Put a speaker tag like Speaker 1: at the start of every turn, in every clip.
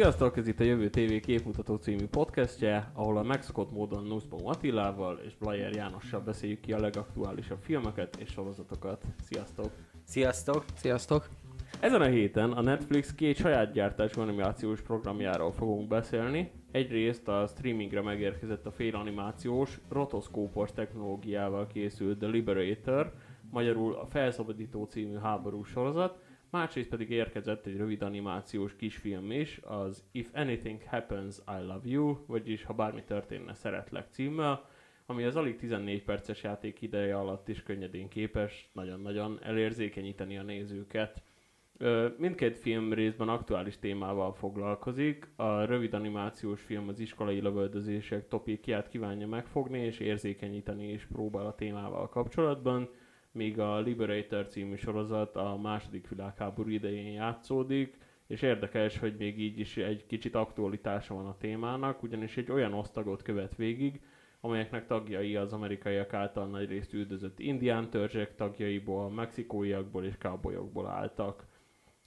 Speaker 1: Sziasztok, ez itt a Jövő TV képmutató című podcastje, ahol a megszokott módon Nuszbom Attilával és Blajer Jánossal beszéljük ki a legaktuálisabb filmeket és sorozatokat. Sziasztok!
Speaker 2: Sziasztok!
Speaker 3: Sziasztok!
Speaker 1: Ezen a héten a Netflix két saját gyártású animációs programjáról fogunk beszélni. Egyrészt a streamingre megérkezett a félanimációs, rotoszkópos technológiával készült The Liberator, magyarul a Felszabadító című háborús sorozat, másrészt pedig érkezett egy rövid animációs kisfilm is, az If Anything Happens, I Love You, vagyis Ha bármi történne, szeretlek címmel, ami az alig 14 perces játék ideje alatt is könnyedén képes nagyon-nagyon elérzékenyíteni a nézőket. Mindkét film részben aktuális témával foglalkozik. A rövid animációs film az iskolai lövöldözések topikját kívánja megfogni és érzékenyíteni is próbál a témával kapcsolatban, míg a Liberator című sorozat a második világháború idején játszódik, és érdekes, hogy még így is egy kicsit aktualitása van a témának, ugyanis egy olyan osztagot követ végig, amelyeknek tagjai az amerikaiak által nagyrészt üldözött indián törzsek tagjaiból, mexikóiakból és kábolyokból álltak.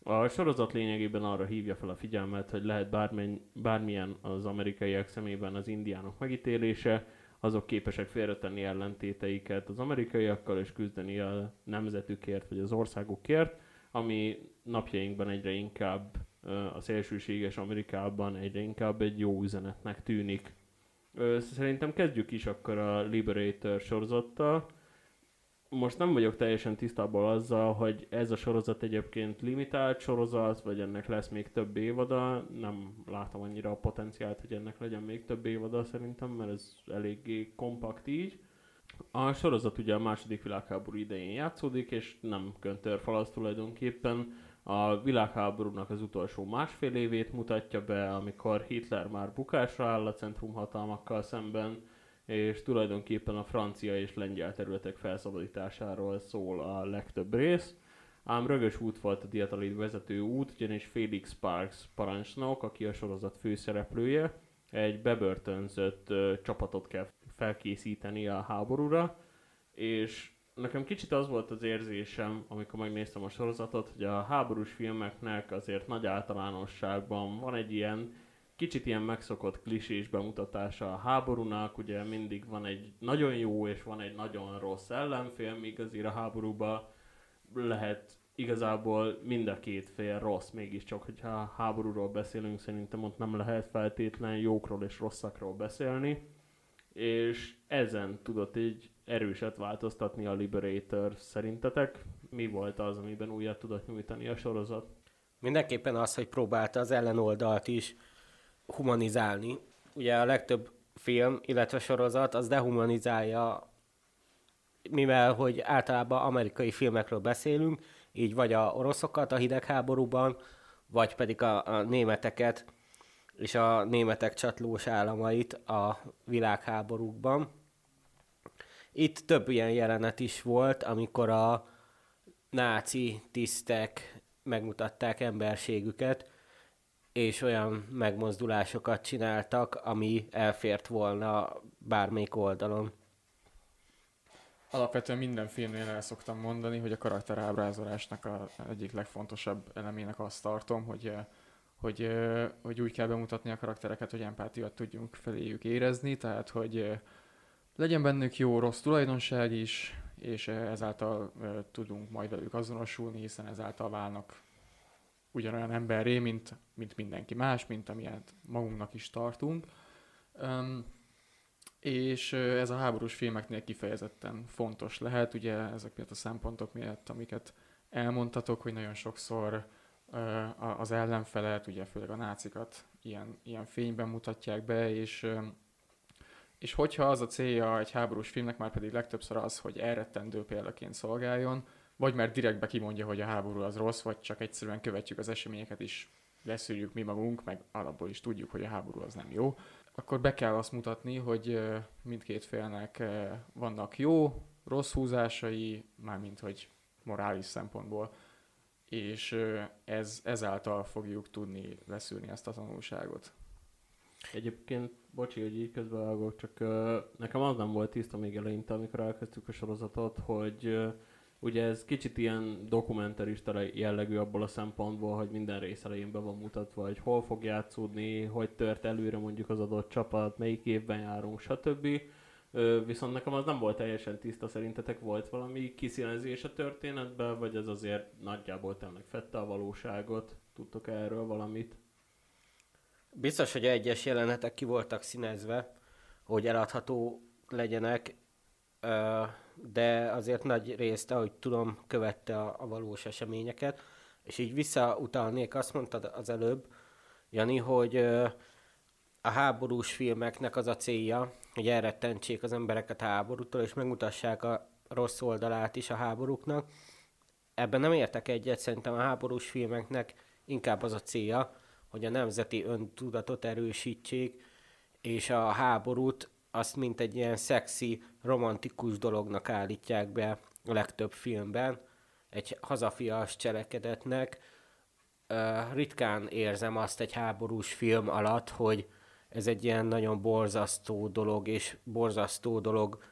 Speaker 1: A sorozat lényegében arra hívja fel a figyelmet, hogy lehet bármen, bármilyen az amerikaiak szemében az indiánok megítélése, azok képesek félretenni ellentéteiket az amerikaiakkal és küzdeni a nemzetükért vagy az országukért, ami napjainkban egyre inkább a szélsőséges Amerikában egyre inkább egy jó üzenetnek tűnik. Szerintem kezdjük is akkor a Liberator sorozattal most nem vagyok teljesen tisztában azzal, hogy ez a sorozat egyébként limitált sorozat, vagy ennek lesz még több évada. Nem látom annyira a potenciált, hogy ennek legyen még több évada szerintem, mert ez eléggé kompakt így. A sorozat ugye a második világháború idején játszódik, és nem köntörfalasz tulajdonképpen. A világháborúnak az utolsó másfél évét mutatja be, amikor Hitler már bukásra áll a centrumhatalmakkal szemben, és tulajdonképpen a francia és lengyel területek felszabadításáról szól a legtöbb rész. Ám rögös út volt a Diatalid vezető út, ugyanis Felix Sparks parancsnok, aki a sorozat főszereplője, egy bebörtönzött ö, csapatot kell felkészíteni a háborúra, és nekem kicsit az volt az érzésem, amikor megnéztem a sorozatot, hogy a háborús filmeknek azért nagy általánosságban van egy ilyen kicsit ilyen megszokott klisés bemutatása a háborúnak, ugye mindig van egy nagyon jó és van egy nagyon rossz ellenfél, míg azért a háborúban lehet igazából mind a két fél rossz, mégiscsak, hogyha háborúról beszélünk, szerintem ott nem lehet feltétlen jókról és rosszakról beszélni, és ezen tudott így erőset változtatni a Liberator szerintetek? Mi volt az, amiben újat tudott nyújtani a sorozat?
Speaker 2: Mindenképpen az, hogy próbálta az ellenoldalt is humanizálni. Ugye a legtöbb film, illetve sorozat az dehumanizálja, mivel hogy általában amerikai filmekről beszélünk, így vagy a oroszokat a hidegháborúban, vagy pedig a, a németeket és a németek csatlós államait a világháborúkban. Itt több ilyen jelenet is volt, amikor a náci tisztek megmutatták emberségüket, és olyan megmozdulásokat csináltak, ami elfért volna bármelyik oldalon.
Speaker 3: Alapvetően minden filmnél el szoktam mondani, hogy a karakterábrázolásnak a egyik legfontosabb elemének azt tartom, hogy, eh, hogy, eh, hogy úgy kell bemutatni a karaktereket, hogy empátiát tudjunk feléjük érezni, tehát hogy eh, legyen bennük jó rossz tulajdonság is, és ezáltal tudunk majd velük azonosulni, hiszen ezáltal válnak ugyanolyan emberré, mint, mint mindenki más, mint amilyet magunknak is tartunk. Um, és ez a háborús filmeknél kifejezetten fontos lehet, ugye ezek miatt a szempontok miatt, amiket elmondtatok, hogy nagyon sokszor uh, az ellenfelet, ugye főleg a nácikat ilyen, ilyen fényben mutatják be, és és hogyha az a célja egy háborús filmnek, már pedig legtöbbször az, hogy elrettendő példaként szolgáljon, vagy mert direktbe kimondja, hogy a háború az rossz, vagy csak egyszerűen követjük az eseményeket is, leszűrjük mi magunk, meg alapból is tudjuk, hogy a háború az nem jó, akkor be kell azt mutatni, hogy mindkét félnek vannak jó, rossz húzásai, mármint hogy morális szempontból, és ez, ezáltal fogjuk tudni leszűrni ezt a tanulságot.
Speaker 1: Egyébként, bocsi, hogy így közbevágok, csak uh, nekem az nem volt tiszta még eleinte, amikor elkezdtük a sorozatot, hogy uh, Ugye ez kicsit ilyen dokumentarista jellegű abból a szempontból, hogy minden rész elején be van mutatva, hogy hol fog játszódni, hogy tört előre mondjuk az adott csapat, melyik évben járunk, stb. Viszont nekem az nem volt teljesen tiszta, szerintetek volt valami kiszínezés a történetben, vagy ez azért nagyjából tényleg fette a valóságot? Tudtok erről valamit?
Speaker 2: Biztos, hogy egyes jelenetek ki voltak színezve, hogy eladható legyenek, de azért nagy részt, ahogy tudom, követte a, a valós eseményeket. És így visszautalnék, azt mondtad az előbb, Jani, hogy a háborús filmeknek az a célja, hogy elrettentsék az embereket a háborútól, és megmutassák a rossz oldalát is a háborúknak. Ebben nem értek egyet, szerintem a háborús filmeknek inkább az a célja, hogy a nemzeti öntudatot erősítsék, és a háborút azt mint egy ilyen szexi, romantikus dolognak állítják be a legtöbb filmben, egy hazafias cselekedetnek. Ritkán érzem azt egy háborús film alatt, hogy ez egy ilyen nagyon borzasztó dolog, és borzasztó dolog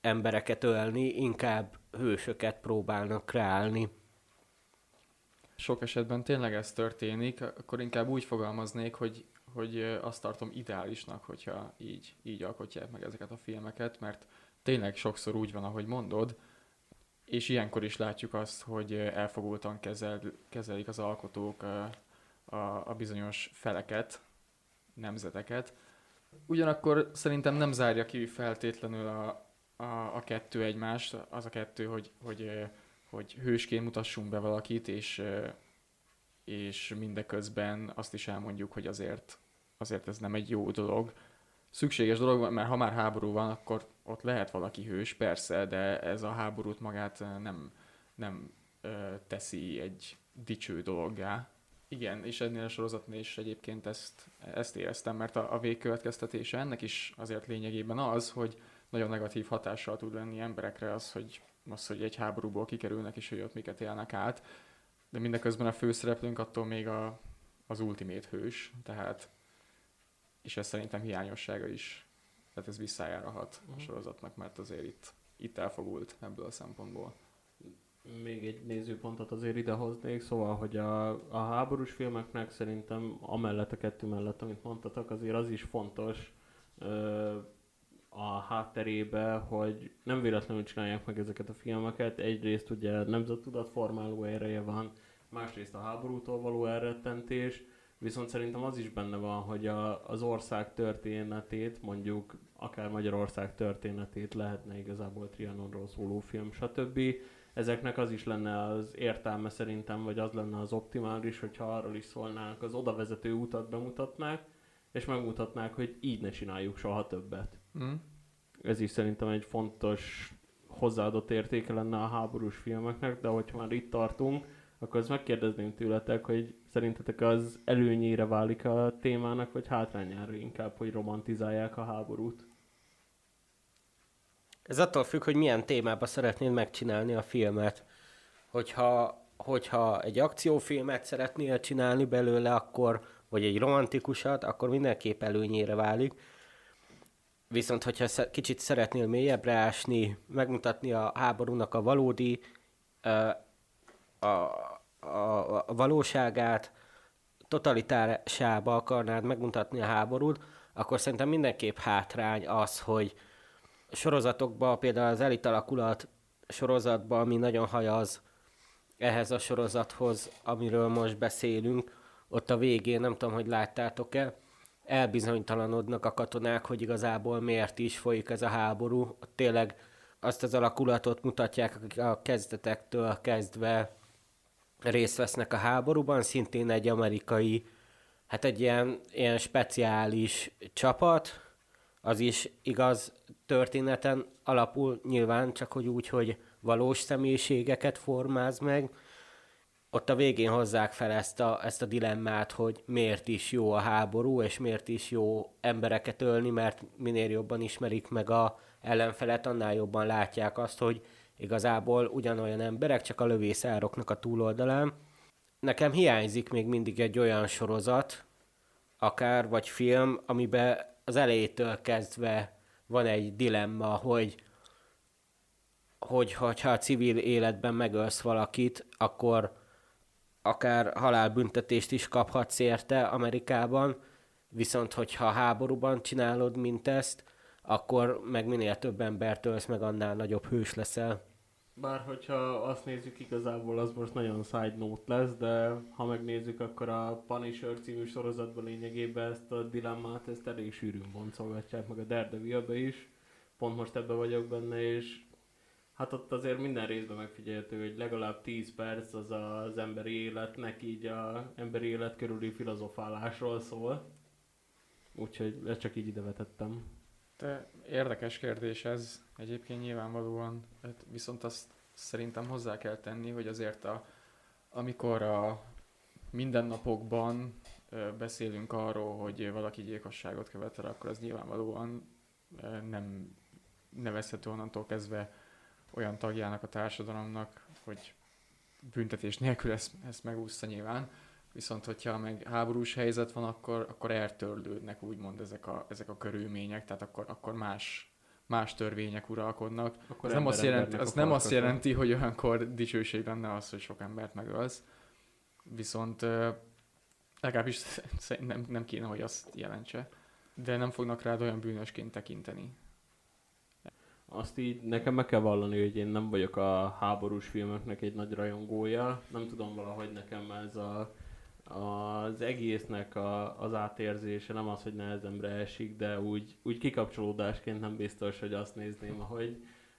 Speaker 2: embereket ölni, inkább hősöket próbálnak kreálni.
Speaker 3: Sok esetben tényleg ez történik, akkor inkább úgy fogalmaznék, hogy hogy azt tartom ideálisnak, hogyha így, így alkotják meg ezeket a filmeket, mert tényleg sokszor úgy van, ahogy mondod, és ilyenkor is látjuk azt, hogy elfogultan kezel, kezelik az alkotók a, a, a bizonyos feleket, nemzeteket. Ugyanakkor szerintem nem zárja ki feltétlenül a, a, a kettő egymást, az a kettő, hogy, hogy, hogy hősként mutassunk be valakit, és, és mindeközben azt is elmondjuk, hogy azért azért ez nem egy jó dolog. Szükséges dolog, mert ha már háború van, akkor ott lehet valaki hős, persze, de ez a háborút magát eh, nem, nem ö, teszi egy dicső dologgá. Igen, és ennél a sorozatnél is egyébként ezt, ezt éreztem, mert a, a végkövetkeztetése ennek is azért lényegében az, hogy nagyon negatív hatással tud lenni emberekre az, hogy, az, hogy egy háborúból kikerülnek, és hogy ott miket élnek át. De mindeközben a főszereplőnk attól még a, az ultimate hős, tehát és ez szerintem hiányossága is. Tehát ez visszájárhat uh-huh. a mhm. sorozatnak, mert azért itt, itt elfogult ebből a szempontból.
Speaker 1: Még egy nézőpontot azért idehoznék, szóval, hogy a, a háborús filmeknek szerintem amellett a kettő mellett, amit mondtatok, azért az is fontos ö, a hátterébe, hogy nem véletlenül csinálják meg ezeket a filmeket. Egyrészt ugye nemzettudat formáló ereje van, másrészt a háborútól való elrettentés, Viszont szerintem az is benne van, hogy a, az ország történetét, mondjuk akár Magyarország történetét lehetne igazából Trianonról szóló film, stb. Ezeknek az is lenne az értelme szerintem, vagy az lenne az optimális, hogyha arról is szólnánk, az oda vezető utat bemutatnák, és megmutatnák, hogy így ne csináljuk soha többet. Mm. Ez is szerintem egy fontos hozzáadott értéke lenne a háborús filmeknek, de hogyha már itt tartunk, akkor azt megkérdezném tőletek, hogy szerintetek az előnyére válik a témának, vagy hátrányára inkább, hogy romantizálják a háborút?
Speaker 2: Ez attól függ, hogy milyen témába szeretnéd megcsinálni a filmet. Hogyha, hogyha egy akciófilmet szeretnél csinálni belőle, akkor, vagy egy romantikusat, akkor mindenképp előnyére válik. Viszont, hogyha kicsit szeretnél mélyebbre ásni, megmutatni a háborúnak a valódi a, a, a valóságát, totalitárisába akarnád megmutatni a háborút, akkor szerintem mindenképp hátrány az, hogy sorozatokban, például az elit alakulat sorozatban, ami nagyon hajaz ehhez a sorozathoz, amiről most beszélünk, ott a végén, nem tudom, hogy láttátok-e, elbizonytalanodnak a katonák, hogy igazából miért is folyik ez a háború. Tényleg azt az alakulatot mutatják, akik a kezdetektől kezdve részt vesznek a háborúban, szintén egy amerikai, hát egy ilyen, ilyen speciális csapat, az is igaz történeten alapul nyilván, csak hogy úgy, hogy valós személyiségeket formáz meg. Ott a végén hozzák fel ezt a, ezt a dilemmát, hogy miért is jó a háború, és miért is jó embereket ölni, mert minél jobban ismerik meg a ellenfelet, annál jobban látják azt, hogy igazából ugyanolyan emberek, csak a lövészároknak a túloldalán. Nekem hiányzik még mindig egy olyan sorozat, akár vagy film, amiben az elejétől kezdve van egy dilemma, hogy hogy ha a civil életben megölsz valakit, akkor akár halálbüntetést is kaphatsz érte Amerikában, viszont hogyha háborúban csinálod, mint ezt, akkor meg minél több embert ölsz, meg annál nagyobb hős leszel.
Speaker 1: Bár hogyha azt nézzük, igazából az most nagyon side note lesz, de ha megnézzük, akkor a Punisher című sorozatban lényegében ezt a dilemmát, ezt elég sűrűn boncolgatják, meg a daredevil is. Pont most ebbe vagyok benne, és hát ott azért minden részben megfigyelhető, hogy legalább 10 perc az az emberi életnek így a emberi élet körüli filozofálásról szól. Úgyhogy ezt csak így ide vetettem.
Speaker 3: De érdekes kérdés ez egyébként nyilvánvalóan, hát viszont azt szerintem hozzá kell tenni, hogy azért a, amikor a mindennapokban ö, beszélünk arról, hogy valaki gyilkosságot követel, akkor az nyilvánvalóan ö, nem nevezhető onnantól kezdve olyan tagjának a társadalomnak, hogy büntetés nélkül ezt, ezt megúszta nyilván. Viszont, hogyha meg háborús helyzet van, akkor, akkor eltörlődnek úgymond ezek a, ezek a körülmények, tehát akkor, akkor más, más törvények uralkodnak.
Speaker 1: Akkor
Speaker 3: Ez nem, azt jelenti, az nem azt jelenti, hogy olyankor dicsőség lenne az, hogy sok embert megölsz. Viszont legalábbis nem, nem kéne, hogy azt jelentse. De nem fognak rád olyan bűnösként tekinteni.
Speaker 1: Azt így nekem meg kell vallani, hogy én nem vagyok a háborús filmeknek egy nagy rajongója. Nem tudom valahogy nekem ez a, az egésznek a, az átérzése, nem az, hogy nehezemre esik, de úgy, úgy kikapcsolódásként nem biztos, hogy azt nézném, ahogy,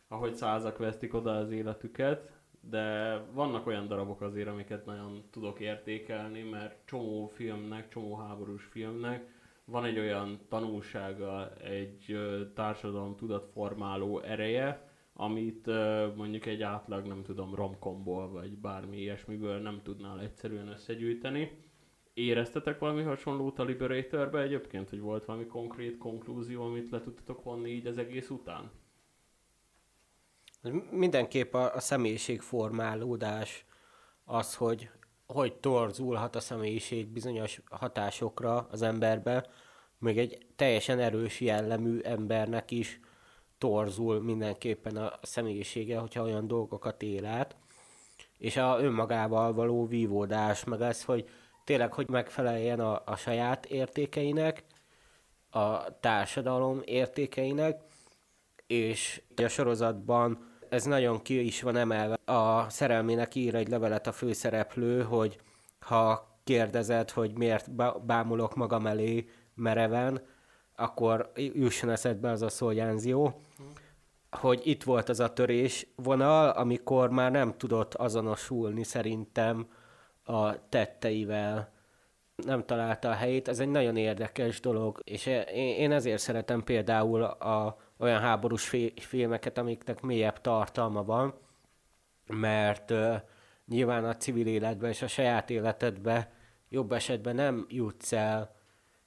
Speaker 1: ahogy százak vesztik oda az életüket. De vannak olyan darabok azért, amiket nagyon tudok értékelni, mert csomó filmnek, csomó háborús filmnek van egy olyan tanulsága, egy társadalom tudatformáló ereje, amit mondjuk egy átlag, nem tudom, romkomból vagy bármi ilyesmiből nem tudnál egyszerűen összegyűjteni. Éreztetek valami hasonlót a Liberatorbe egyébként, hogy volt valami konkrét konklúzió, amit le tudtatok vonni így az egész után?
Speaker 2: Mindenképp a, a személyiségformálódás az, hogy hogy torzulhat a személyiség bizonyos hatásokra az emberbe, még egy teljesen erős jellemű embernek is torzul mindenképpen a személyisége, hogyha olyan dolgokat él át. És a önmagával való vívódás, meg ez, hogy tényleg, hogy megfeleljen a, a saját értékeinek, a társadalom értékeinek, és a sorozatban ez nagyon ki is van emelve. A szerelmének ír egy levelet a főszereplő, hogy ha kérdezed, hogy miért bá- bámulok magam elé mereven, akkor jusson eszedbe az a szoljánzió, hogy itt volt az a törés vonal, amikor már nem tudott azonosulni szerintem a tetteivel. Nem találta a helyét, ez egy nagyon érdekes dolog, és én én ezért szeretem például a, olyan háborús fi- filmeket, amiknek mélyebb tartalma van, mert uh, nyilván a civil életben és a saját életedben jobb esetben nem jutsz el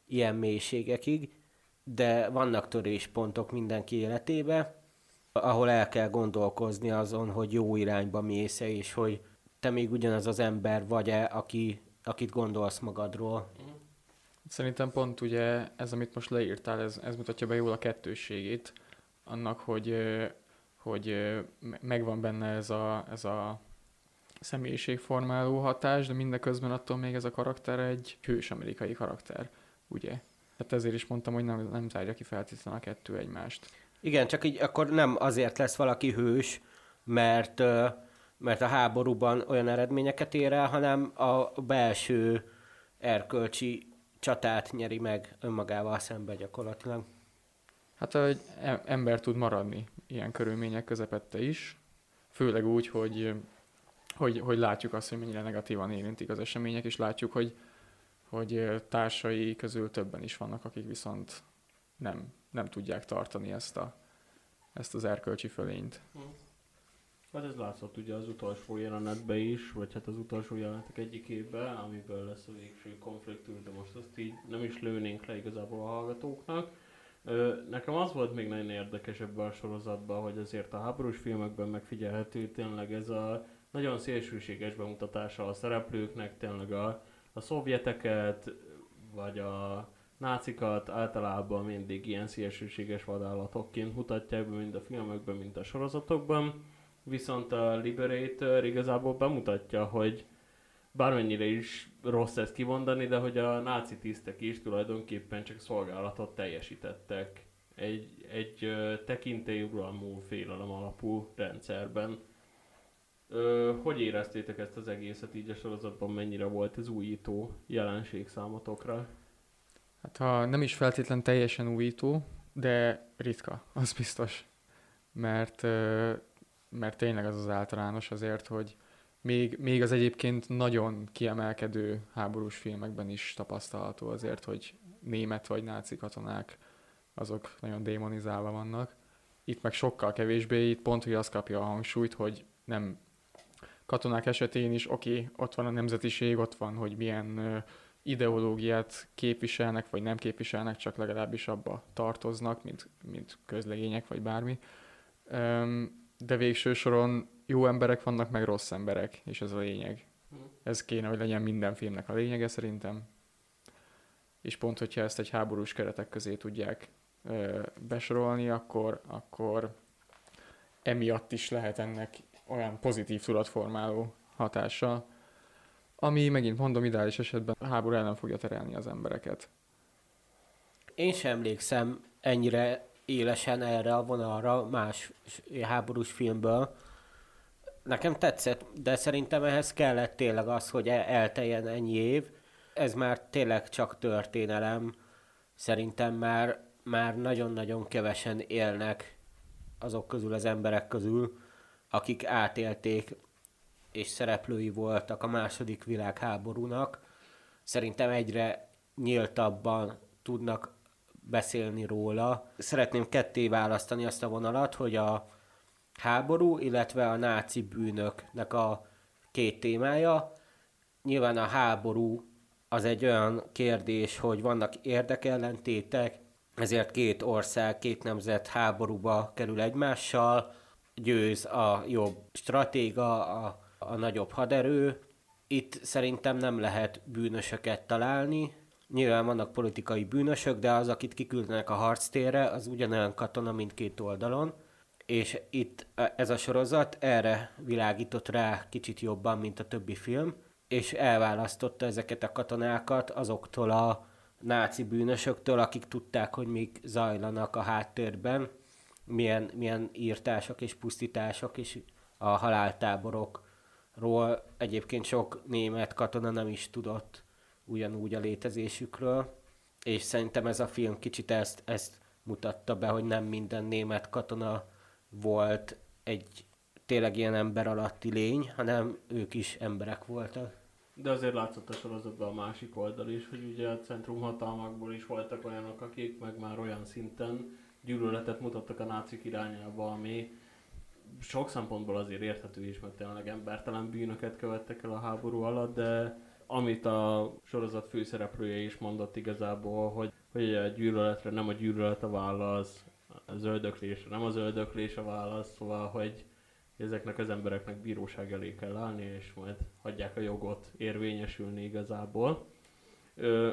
Speaker 2: ilyen mélységekig, de vannak töréspontok mindenki életébe, ahol el kell gondolkozni azon, hogy jó irányba mész és hogy te még ugyanaz az ember vagy-e, aki, akit gondolsz magadról.
Speaker 3: Szerintem pont ugye ez, amit most leírtál, ez, ez mutatja be jól a kettősségét annak, hogy, hogy megvan benne ez a, ez a személyiségformáló hatás, de mindeközben attól még ez a karakter egy hős amerikai karakter, ugye? Tehát ezért is mondtam, hogy nem, nem zárja ki feltétlenül a kettő egymást.
Speaker 2: Igen, csak így akkor nem azért lesz valaki hős, mert, mert a háborúban olyan eredményeket ér el, hanem a belső erkölcsi csatát nyeri meg önmagával szembe gyakorlatilag.
Speaker 3: Hát egy em- ember tud maradni ilyen körülmények közepette is, főleg úgy, hogy, hogy, hogy látjuk azt, hogy mennyire negatívan érintik az események, és látjuk, hogy, hogy társai közül többen is vannak, akik viszont nem, nem tudják tartani ezt, a, ezt az erkölcsi fölényt.
Speaker 1: Hát ez látszott ugye az utolsó jelenetben is, vagy hát az utolsó jelenetek egyikében, amiből lesz a végső konfliktus, de most azt így nem is lőnénk le igazából a hallgatóknak. Nekem az volt még nagyon érdekes ebben a sorozatban, hogy azért a háborús filmekben megfigyelhető tényleg ez a nagyon szélsőséges bemutatása a szereplőknek, tényleg a, a szovjeteket, vagy a nácikat általában mindig ilyen szélsőséges vadállatokként mutatják be, mind a filmekben, mind a sorozatokban viszont a Liberator igazából bemutatja, hogy bármennyire is rossz ezt kimondani, de hogy a náci tisztek is tulajdonképpen csak szolgálatot teljesítettek egy, egy tekintélyuralmú félelem alapú rendszerben. Ö, hogy éreztétek ezt az egészet így a sorozatban, mennyire volt ez újító jelenség számotokra?
Speaker 3: Hát ha nem is feltétlen teljesen újító, de ritka, az biztos. Mert, mert tényleg az az általános azért, hogy még, még az egyébként nagyon kiemelkedő háborús filmekben is tapasztalható azért, hogy német vagy náci katonák azok nagyon démonizálva vannak. Itt meg sokkal kevésbé, itt pont, hogy az kapja a hangsúlyt, hogy nem katonák esetén is, oké, okay, ott van a nemzetiség, ott van, hogy milyen ideológiát képviselnek, vagy nem képviselnek, csak legalábbis abba tartoznak, mint, mint közlegények, vagy bármi. De végső soron jó emberek vannak, meg rossz emberek, és ez a lényeg. Hm. Ez kéne, hogy legyen minden filmnek a lényege szerintem. És pont, hogyha ezt egy háborús keretek közé tudják besorolni, akkor, akkor emiatt is lehet ennek olyan pozitív tudatformáló hatása, ami megint mondom, ideális esetben a háború ellen fogja terelni az embereket.
Speaker 2: Én sem emlékszem ennyire élesen erre a vonalra más háborús filmből. Nekem tetszett, de szerintem ehhez kellett tényleg az, hogy elteljen ennyi év. Ez már tényleg csak történelem. Szerintem már, már nagyon-nagyon kevesen élnek azok közül, az emberek közül, akik átélték és szereplői voltak a második világháborúnak. Szerintem egyre nyíltabban tudnak beszélni róla. Szeretném ketté választani azt a vonalat, hogy a háború, illetve a náci bűnöknek a két témája. Nyilván a háború az egy olyan kérdés, hogy vannak érdekellentétek, ezért két ország, két nemzet háborúba kerül egymással, győz a jobb stratéga, a a nagyobb haderő. Itt szerintem nem lehet bűnösöket találni. Nyilván vannak politikai bűnösök, de az, akit kiküldenek a harctérre, az ugyanolyan katona mindkét oldalon. És itt ez a sorozat erre világított rá kicsit jobban, mint a többi film, és elválasztotta ezeket a katonákat azoktól a náci bűnösöktől, akik tudták, hogy még zajlanak a háttérben, milyen, milyen írtások és pusztítások és a haláltáborok ról egyébként sok német katona nem is tudott ugyanúgy a létezésükről, és szerintem ez a film kicsit ezt, ezt mutatta be, hogy nem minden német katona volt egy tényleg ilyen ember alatti lény, hanem ők is emberek voltak.
Speaker 1: De azért látszott a sorozatban a másik oldal is, hogy ugye a centrumhatalmakból is voltak olyanok, akik meg már olyan szinten gyűlöletet mutattak a nácik irányába, ami sok szempontból azért érthető is, mert tényleg embertelen bűnöket követtek el a háború alatt, de amit a sorozat főszereplője is mondott igazából, hogy, hogy a gyűlöletre nem a gyűlölet a válasz, a zöldöklésre nem a zöldöklés a válasz, szóval, hogy ezeknek az embereknek bíróság elé kell állni, és majd hagyják a jogot érvényesülni igazából.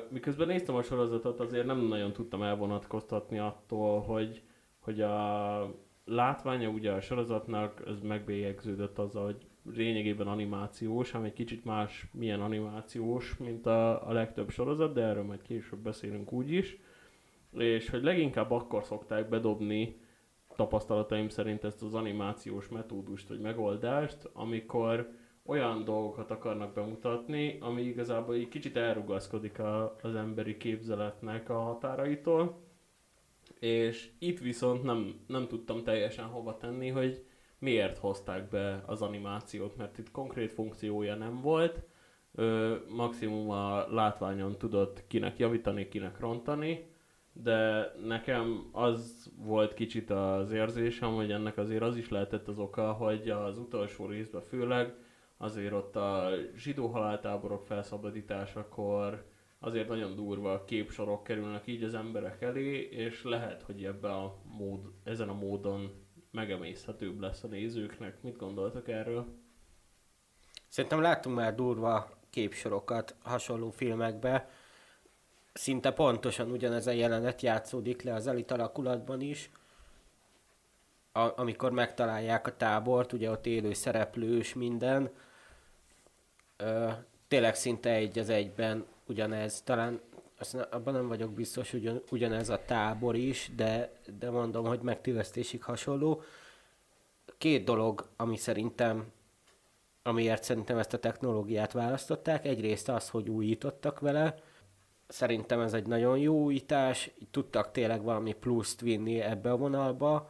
Speaker 1: Miközben néztem a sorozatot, azért nem nagyon tudtam elvonatkoztatni attól, hogy, hogy a látványa ugye a sorozatnak, ez megbélyegződött azzal, hogy lényegében animációs, ami egy kicsit más milyen animációs, mint a, a legtöbb sorozat, de erről majd később beszélünk úgyis. És hogy leginkább akkor szokták bedobni tapasztalataim szerint ezt az animációs metódust vagy megoldást, amikor olyan dolgokat akarnak bemutatni, ami igazából egy kicsit elrugaszkodik a, az emberi képzeletnek a határaitól, és itt viszont nem, nem tudtam teljesen hova tenni, hogy miért hozták be az animációt, mert itt konkrét funkciója nem volt, ö, maximum a látványon tudott kinek javítani, kinek rontani, de nekem az volt kicsit az érzésem, hogy ennek azért az is lehetett az oka, hogy az utolsó részben főleg azért ott a zsidó haláltáborok felszabadításakor azért nagyon durva képsorok kerülnek így az emberek elé, és lehet, hogy ebben a mód, ezen a módon megemészhetőbb lesz a nézőknek. Mit gondoltak erről?
Speaker 2: Szerintem láttunk már durva képsorokat hasonló filmekbe. Szinte pontosan ugyanez a jelenet játszódik le az elit alakulatban is. a, amikor megtalálják a tábort, ugye ott élő szereplős minden, ö, tényleg szinte egy az egyben ugyanez, talán azt abban nem vagyok biztos, hogy ugyanez a tábor is, de, de mondom, hogy megtévesztésig hasonló. Két dolog, ami szerintem, amiért szerintem ezt a technológiát választották. Egyrészt az, hogy újítottak vele, szerintem ez egy nagyon jó újítás, tudtak tényleg valami pluszt vinni ebbe a vonalba,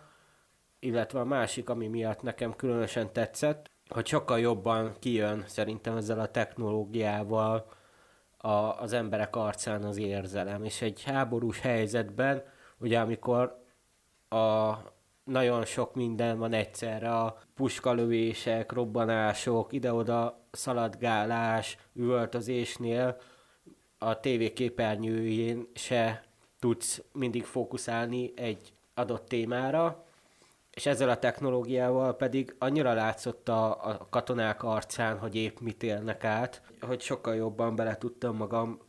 Speaker 2: illetve a másik, ami miatt nekem különösen tetszett, hogy sokkal jobban kijön szerintem ezzel a technológiával a, az emberek arcán az érzelem. És egy háborús helyzetben, ugye amikor a nagyon sok minden van egyszerre, a puskalövések, robbanások, ide-oda szaladgálás, üvöltözésnél a tévé képernyőjén se tudsz mindig fókuszálni egy adott témára, és ezzel a technológiával pedig annyira látszott a, a katonák arcán, hogy épp mit élnek át, hogy sokkal jobban bele tudtam magam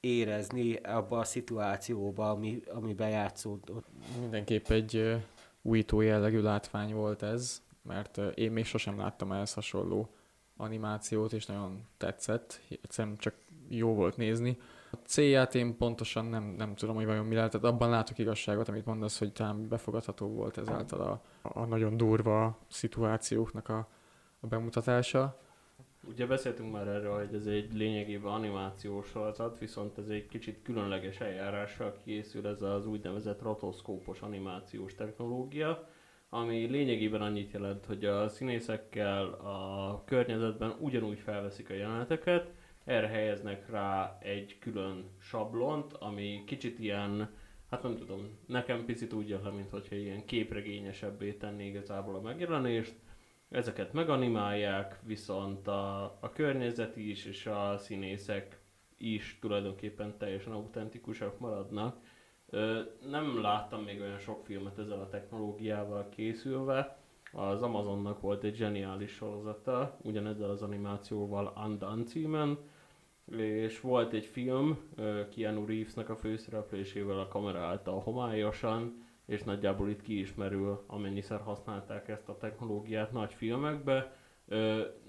Speaker 2: érezni abba a szituációba, ami, ami bejátszódott.
Speaker 3: Mindenképp egy újító jellegű látvány volt ez, mert én még sosem láttam ehhez hasonló animációt, és nagyon tetszett. Egyszerűen csak jó volt nézni. A célját én pontosan nem, nem tudom, hogy vajon mi lehetett. Abban látok igazságot, amit mondasz, hogy talán befogadható volt ezáltal a, a nagyon durva szituációknak a, a bemutatása.
Speaker 1: Ugye beszéltünk már erről, hogy ez egy lényegében animációs sorozat, viszont ez egy kicsit különleges eljárással készül ez az úgynevezett rotoszkópos animációs technológia, ami lényegében annyit jelent, hogy a színészekkel a környezetben ugyanúgy felveszik a jeleneteket, erre helyeznek rá egy külön sablont, ami kicsit ilyen, hát nem tudom, nekem picit úgy jön le, mint hogyha ilyen képregényesebbé tenné igazából a megjelenést. Ezeket meganimálják, viszont a, a környezet is és a színészek is tulajdonképpen teljesen autentikusak maradnak. Nem láttam még olyan sok filmet ezzel a technológiával készülve. Az Amazonnak volt egy zseniális sorozata, ugyanezzel az animációval Undone címen, és volt egy film Keanu Reevesnek a főszereplésével a kamera által homályosan, és nagyjából itt kiismerül, amennyiszer használták ezt a technológiát nagy filmekbe.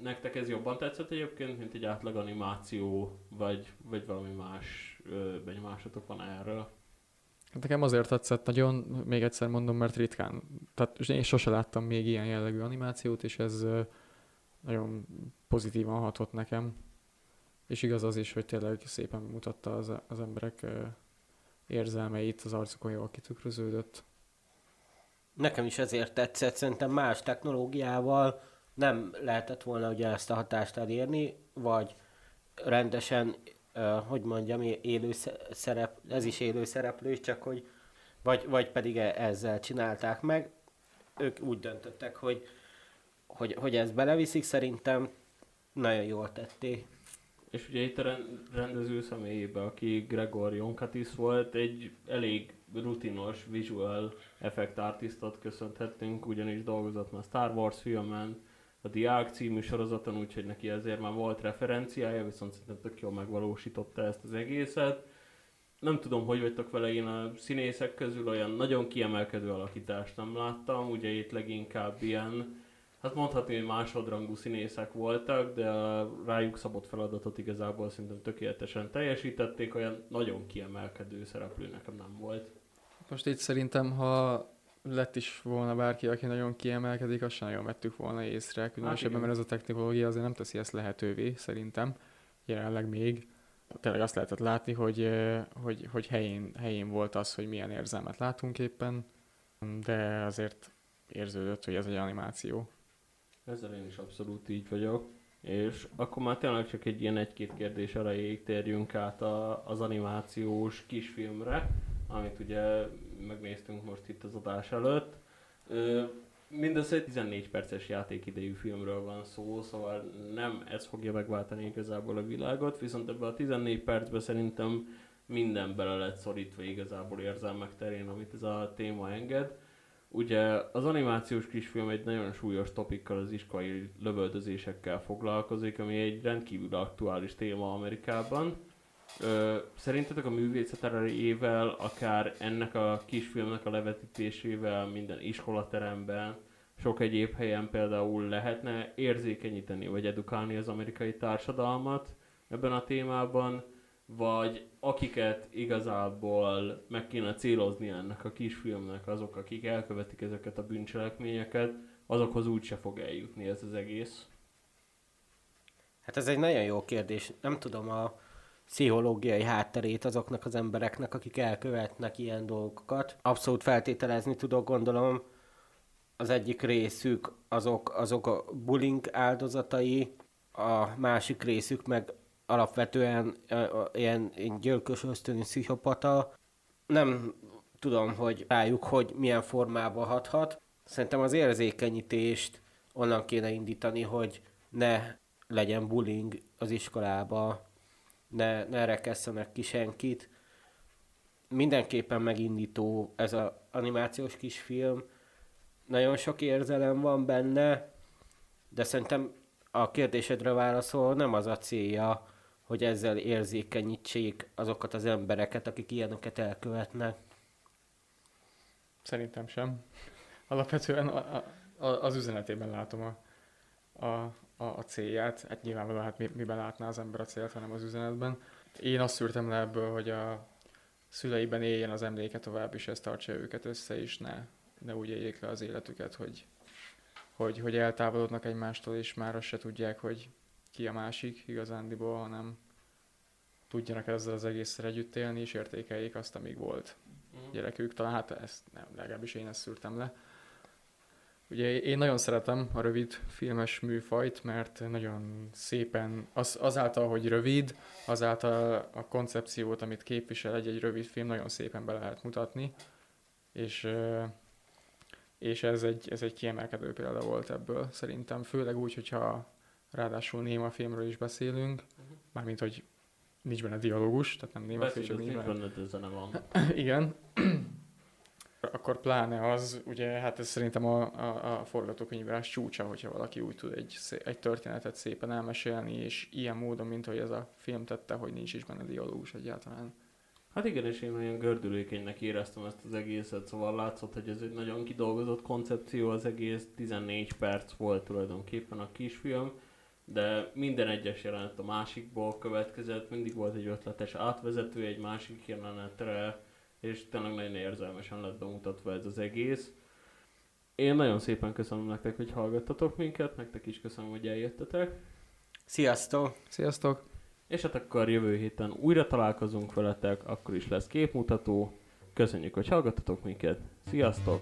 Speaker 1: Nektek ez jobban tetszett egyébként, mint egy átlag animáció, vagy, vagy valami más benyomásatok van erről?
Speaker 3: Hát nekem azért tetszett nagyon, még egyszer mondom, mert ritkán, tehát én sose láttam még ilyen jellegű animációt, és ez nagyon pozitívan hatott nekem. És igaz az is, hogy tényleg szépen mutatta az, az emberek érzelmeit, az arcukon jól kitükröződött.
Speaker 2: Nekem is ezért tetszett, szerintem más technológiával nem lehetett volna ugye ezt a hatást elérni, vagy rendesen, hogy mondjam, élő szerep, ez is élő szereplő, csak hogy vagy, vagy pedig e- ezzel csinálták meg. Ők úgy döntöttek, hogy, hogy, hogy ezt beleviszik, szerintem nagyon jól tették.
Speaker 1: És ugye itt a rendező személyében, aki Gregor Jonkatis volt, egy elég rutinos visual effect artistot köszönhetünk, ugyanis dolgozott már Star Wars filmen, a Diák című sorozaton, úgyhogy neki ezért már volt referenciája, viszont szerintem tök jól megvalósította ezt az egészet. Nem tudom, hogy vagytok vele, én a színészek közül olyan nagyon kiemelkedő alakítást nem láttam, ugye itt leginkább ilyen hát mondhatni, hogy másodrangú színészek voltak, de a rájuk szabott feladatot igazából szerintem tökéletesen teljesítették, olyan nagyon kiemelkedő szereplő nekem nem volt.
Speaker 3: Most itt szerintem, ha lett is volna bárki, aki nagyon kiemelkedik, azt sem nagyon vettük volna észre, különösebben, hát mert ez a technológia azért nem teszi ezt lehetővé, szerintem, jelenleg még. Tényleg azt lehetett látni, hogy, hogy, hogy helyén, helyén volt az, hogy milyen érzelmet látunk éppen, de azért érződött, hogy ez egy animáció.
Speaker 1: Ezzel én is abszolút így vagyok. És akkor már tényleg csak egy ilyen egy-két kérdés erejéig térjünk át a, az animációs kisfilmre, amit ugye megnéztünk most itt az adás előtt. mindössze egy 14 perces játékidejű filmről van szó, szóval nem ez fogja megváltani igazából a világot, viszont ebben a 14 percben szerintem minden bele lett szorítva igazából érzelmek terén, amit ez a téma enged. Ugye az animációs kisfilm egy nagyon súlyos topikkal, az iskolai lövöldözésekkel foglalkozik, ami egy rendkívül aktuális téma Amerikában. Ö, szerintetek a művészet erejével, akár ennek a kisfilmnek a levetítésével minden iskolateremben, sok egyéb helyen például lehetne érzékenyíteni vagy edukálni az amerikai társadalmat ebben a témában, vagy akiket igazából meg kéne célozni ennek a kisfilmnek, azok, akik elkövetik ezeket a bűncselekményeket, azokhoz úgyse fog eljutni ez az egész.
Speaker 2: Hát ez egy nagyon jó kérdés. Nem tudom a pszichológiai hátterét azoknak az embereknek, akik elkövetnek ilyen dolgokat. Abszolút feltételezni tudok, gondolom, az egyik részük azok, azok a bullying áldozatai, a másik részük meg alapvetően ilyen, ilyen gyilkos ösztönű pszichopata. Nem tudom, hogy rájuk, hogy milyen formában hathat. Szerintem az érzékenyítést onnan kéne indítani, hogy ne legyen bullying az iskolába, ne, ne rekesszenek ki senkit. Mindenképpen megindító ez az animációs kisfilm. Nagyon sok érzelem van benne, de szerintem a kérdésedre válaszol nem az a célja, hogy ezzel érzékenyítsék azokat az embereket, akik ilyeneket elkövetnek.
Speaker 3: Szerintem sem. Alapvetően a, a, az üzenetében látom a, a, a, a célját. Hát nyilvánvalóan hát mi, miben látná az ember a célt, hanem az üzenetben. Én azt szűrtem le ebből, hogy a szüleiben éljen az emléke tovább, és ez tartsa őket össze, és ne, ne úgy éljék le az életüket, hogy, hogy, hogy eltávolodnak egymástól, és már azt se tudják, hogy ki a másik igazándiból, hanem tudjanak ezzel az egészre együtt élni, és értékeljék azt, amíg volt mm. gyerekük. Talán hát ezt nem, legalábbis én ezt szűrtem le. Ugye én nagyon szeretem a rövid filmes műfajt, mert nagyon szépen, az, azáltal, hogy rövid, azáltal a koncepciót, amit képvisel egy-egy rövid film, nagyon szépen be lehet mutatni, és, és ez egy, ez egy kiemelkedő példa volt ebből szerintem, főleg úgy, hogyha ráadásul néma filmről is beszélünk, uh-huh. mármint, hogy nincs benne dialógus, tehát nem néma film, csak
Speaker 1: nincs benne. benne van.
Speaker 3: Igen. Akkor pláne az, ugye, hát ez szerintem a, a, a forgatókönyvírás csúcsa, hogyha valaki úgy tud egy, egy történetet szépen elmesélni, és ilyen módon, mint hogy ez a film tette, hogy nincs is benne dialógus egyáltalán.
Speaker 1: Hát igen, és én nagyon gördülékenynek éreztem ezt az egészet, szóval látszott, hogy ez egy nagyon kidolgozott koncepció, az egész 14 perc volt tulajdonképpen a kisfilm, de minden egyes jelenet a másikból következett, mindig volt egy ötletes átvezető egy másik jelenetre, és tényleg nagyon érzelmesen lett bemutatva ez az egész. Én nagyon szépen köszönöm nektek, hogy hallgattatok minket, nektek is köszönöm, hogy eljöttetek.
Speaker 2: Sziasztok!
Speaker 3: Sziasztok!
Speaker 1: És hát akkor jövő héten újra találkozunk veletek, akkor is lesz képmutató. Köszönjük, hogy hallgattatok minket. Sziasztok!